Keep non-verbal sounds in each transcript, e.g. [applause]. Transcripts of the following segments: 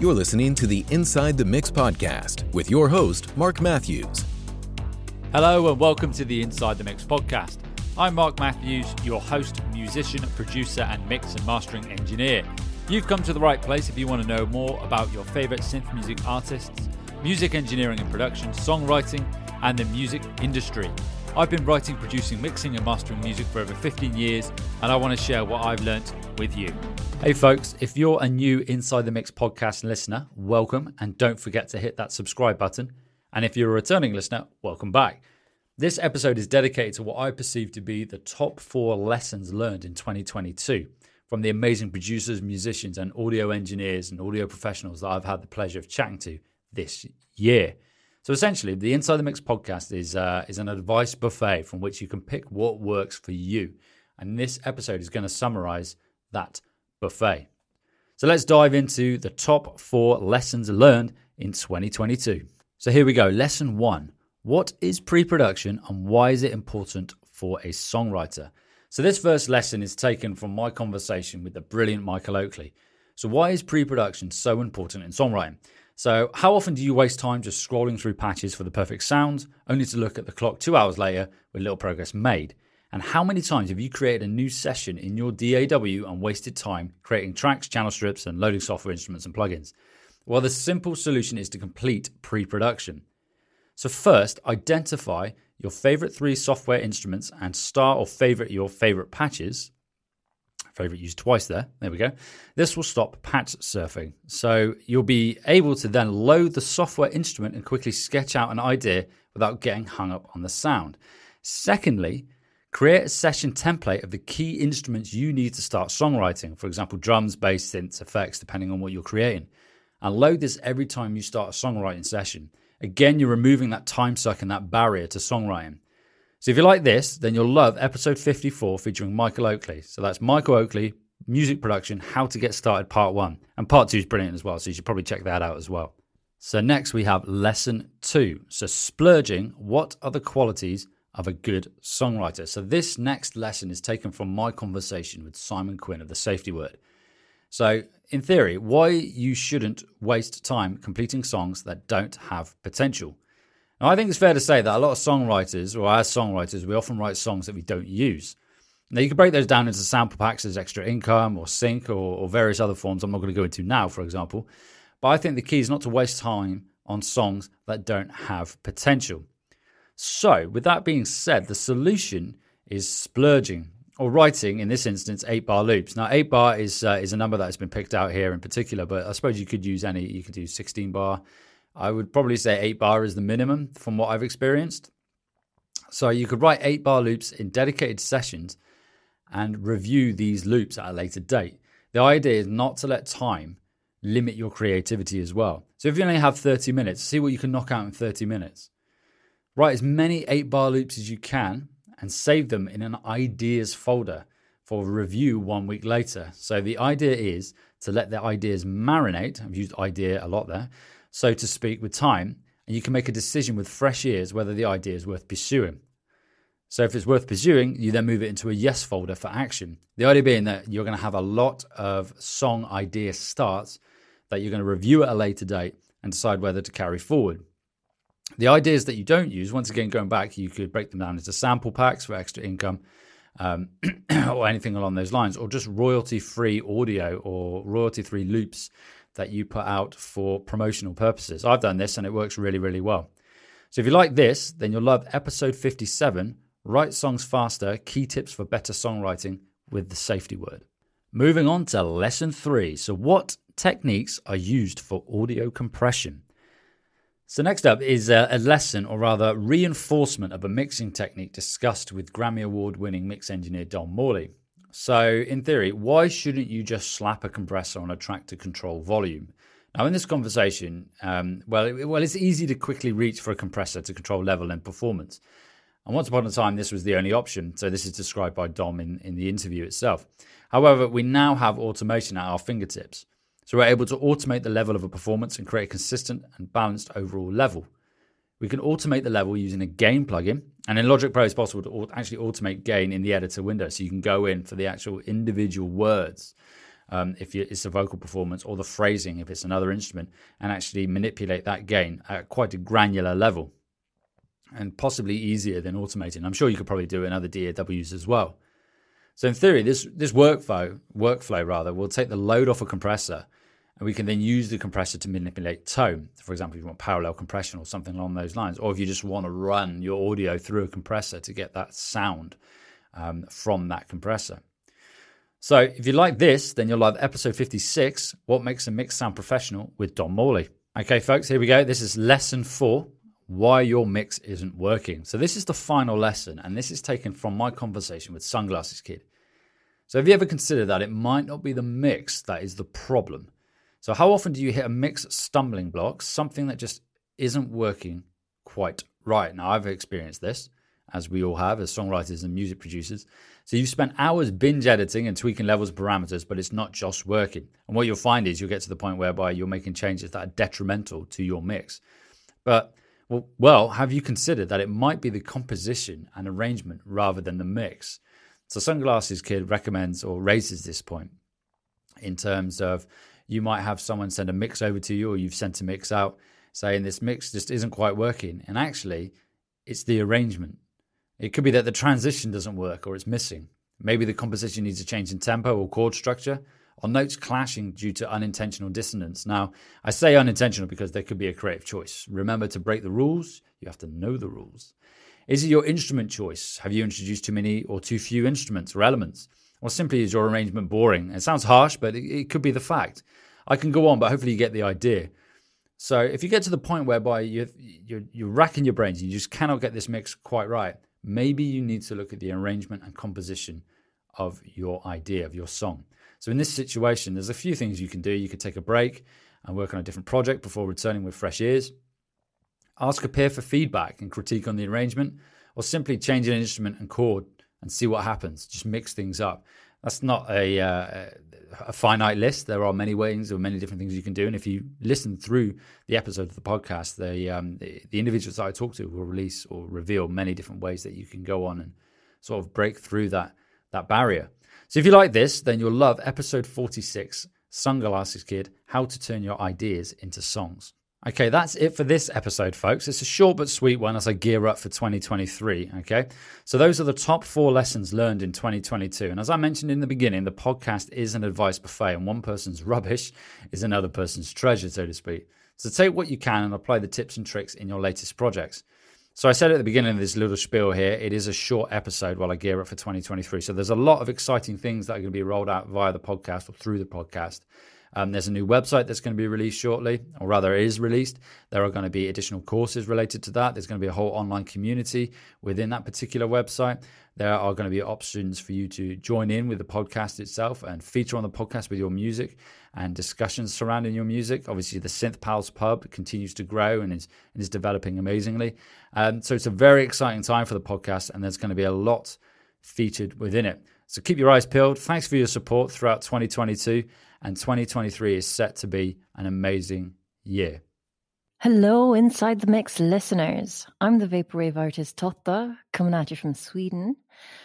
You're listening to the Inside the Mix podcast with your host, Mark Matthews. Hello, and welcome to the Inside the Mix podcast. I'm Mark Matthews, your host, musician, producer, and mix and mastering engineer. You've come to the right place if you want to know more about your favorite synth music artists, music engineering and production, songwriting, and the music industry. I've been writing, producing, mixing, and mastering music for over 15 years, and I want to share what I've learnt with you. Hey, folks, if you're a new Inside the Mix podcast listener, welcome, and don't forget to hit that subscribe button. And if you're a returning listener, welcome back. This episode is dedicated to what I perceive to be the top four lessons learned in 2022 from the amazing producers, musicians, and audio engineers and audio professionals that I've had the pleasure of chatting to this year. So essentially, the Inside the Mix podcast is uh, is an advice buffet from which you can pick what works for you. And this episode is going to summarize that buffet. So let's dive into the top four lessons learned in 2022. So here we go. Lesson one What is pre production and why is it important for a songwriter? So this first lesson is taken from my conversation with the brilliant Michael Oakley. So, why is pre production so important in songwriting? So, how often do you waste time just scrolling through patches for the perfect sound, only to look at the clock two hours later with little progress made? And how many times have you created a new session in your DAW and wasted time creating tracks, channel strips, and loading software instruments and plugins? Well, the simple solution is to complete pre production. So, first, identify your favorite three software instruments and start or favorite your favorite patches favorite used twice there. There we go. This will stop patch surfing. So you'll be able to then load the software instrument and quickly sketch out an idea without getting hung up on the sound. Secondly, create a session template of the key instruments you need to start songwriting. For example, drums, bass, synths, effects, depending on what you're creating. And load this every time you start a songwriting session. Again, you're removing that time suck and that barrier to songwriting. So if you like this, then you'll love episode 54 featuring Michael Oakley. So that's Michael Oakley, music production, how to get started, part one. And part two is brilliant as well. So you should probably check that out as well. So next we have lesson two. So splurging, what are the qualities of a good songwriter? So this next lesson is taken from my conversation with Simon Quinn of The Safety Word. So, in theory, why you shouldn't waste time completing songs that don't have potential. Now, I think it's fair to say that a lot of songwriters, or as songwriters, we often write songs that we don't use. Now, you can break those down into sample packs as extra income or sync or, or various other forms I'm not going to go into now, for example. But I think the key is not to waste time on songs that don't have potential. So, with that being said, the solution is splurging or writing, in this instance, eight bar loops. Now, eight bar is uh, is a number that has been picked out here in particular, but I suppose you could use any. You could do 16 bar, I would probably say eight bar is the minimum from what I've experienced. So you could write eight bar loops in dedicated sessions and review these loops at a later date. The idea is not to let time limit your creativity as well. So if you only have 30 minutes, see what you can knock out in 30 minutes. Write as many eight bar loops as you can and save them in an ideas folder for review one week later. So the idea is to let the ideas marinate. I've used idea a lot there so to speak, with time, and you can make a decision with fresh ears whether the idea is worth pursuing. So if it's worth pursuing, you then move it into a yes folder for action. The idea being that you're going to have a lot of song idea starts that you're going to review at a later date and decide whether to carry forward. The ideas that you don't use, once again, going back, you could break them down into sample packs for extra income um, [clears throat] or anything along those lines, or just royalty free audio or royalty free loops that you put out for promotional purposes. I've done this and it works really, really well. So if you like this, then you'll love episode 57 Write Songs Faster Key Tips for Better Songwriting with the Safety Word. Moving on to lesson three. So, what techniques are used for audio compression? So, next up is a, a lesson, or rather, reinforcement of a mixing technique discussed with Grammy Award winning mix engineer Dom Morley. So, in theory, why shouldn't you just slap a compressor on a track to control volume? Now, in this conversation, um, well, it, well, it's easy to quickly reach for a compressor to control level and performance. And once upon a time, this was the only option. So, this is described by Dom in, in the interview itself. However, we now have automation at our fingertips. So, we're able to automate the level of a performance and create a consistent and balanced overall level. We can automate the level using a gain plugin. And in Logic Pro, it's possible to actually automate gain in the editor window. So you can go in for the actual individual words um, if it's a vocal performance, or the phrasing if it's another instrument, and actually manipulate that gain at quite a granular level and possibly easier than automating. I'm sure you could probably do it in other DAWs as well. So in theory, this this workflow workflow rather will take the load off a compressor, and we can then use the compressor to manipulate tone. For example, if you want parallel compression or something along those lines, or if you just want to run your audio through a compressor to get that sound um, from that compressor. So if you like this, then you'll love episode 56, What Makes a Mix Sound Professional with Dom Morley. Okay, folks, here we go. This is lesson four why your mix isn't working. So, this is the final lesson, and this is taken from my conversation with Sunglasses Kid. So, have you ever considered that it might not be the mix that is the problem? So, how often do you hit a mix stumbling block, something that just isn't working quite right? Now, I've experienced this, as we all have as songwriters and music producers. So, you've spent hours binge editing and tweaking levels parameters, but it's not just working. And what you'll find is you'll get to the point whereby you're making changes that are detrimental to your mix. But well, have you considered that it might be the composition and arrangement rather than the mix? So, Sunglasses Kid recommends or raises this point in terms of you might have someone send a mix over to you, or you've sent a mix out saying this mix just isn't quite working. And actually, it's the arrangement. It could be that the transition doesn't work or it's missing. Maybe the composition needs a change in tempo or chord structure, or notes clashing due to unintentional dissonance. Now, I say unintentional because there could be a creative choice. Remember to break the rules, you have to know the rules. Is it your instrument choice? Have you introduced too many or too few instruments or elements? Or simply is your arrangement boring? It sounds harsh, but it, it could be the fact. I can go on, but hopefully you get the idea. So if you get to the point whereby you're, you're, you're racking your brains and you just cannot get this mix quite right, maybe you need to look at the arrangement and composition of your idea, of your song. So in this situation, there's a few things you can do. You could take a break and work on a different project before returning with fresh ears. Ask a peer for feedback and critique on the arrangement, or simply change an instrument and chord and see what happens. Just mix things up. That's not a, uh, a finite list. There are many ways or many different things you can do. And if you listen through the episode of the podcast, the, um, the, the individuals that I talk to will release or reveal many different ways that you can go on and sort of break through that that barrier. So if you like this, then you'll love episode 46 Sunglasses Kid How to Turn Your Ideas into Songs. Okay, that's it for this episode, folks. It's a short but sweet one as I gear up for 2023. Okay, so those are the top four lessons learned in 2022. And as I mentioned in the beginning, the podcast is an advice buffet, and one person's [laughs] rubbish is another person's treasure, so to speak. So take what you can and apply the tips and tricks in your latest projects. So I said at the beginning of this little spiel here, it is a short episode while I gear up for 2023. So there's a lot of exciting things that are going to be rolled out via the podcast or through the podcast. Um, there's a new website that's going to be released shortly, or rather, is released. There are going to be additional courses related to that. There's going to be a whole online community within that particular website. There are going to be options for you to join in with the podcast itself and feature on the podcast with your music and discussions surrounding your music. Obviously, the Synth Pals Pub continues to grow and is, and is developing amazingly. Um, so it's a very exciting time for the podcast, and there's going to be a lot featured within it. So keep your eyes peeled. Thanks for your support throughout 2022 and 2023 is set to be an amazing year. Hello, Inside the Mix listeners. I'm the Vaporwave artist Totta, coming at you from Sweden.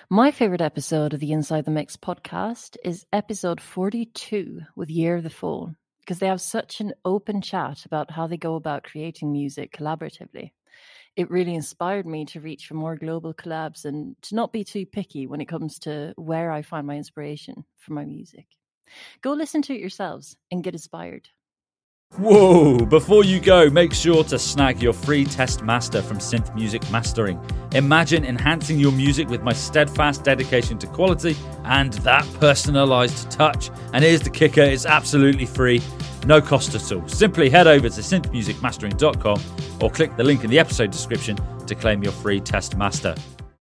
My favorite episode of the Inside the Mix podcast is episode 42 with Year of the Fool, because they have such an open chat about how they go about creating music collaboratively. It really inspired me to reach for more global collabs and to not be too picky when it comes to where I find my inspiration for my music. Go listen to it yourselves and get inspired. Whoa! Before you go, make sure to snag your free test master from Synth Music Mastering. Imagine enhancing your music with my steadfast dedication to quality and that personalized touch. And here's the kicker it's absolutely free, no cost at all. Simply head over to synthmusicmastering.com or click the link in the episode description to claim your free test master.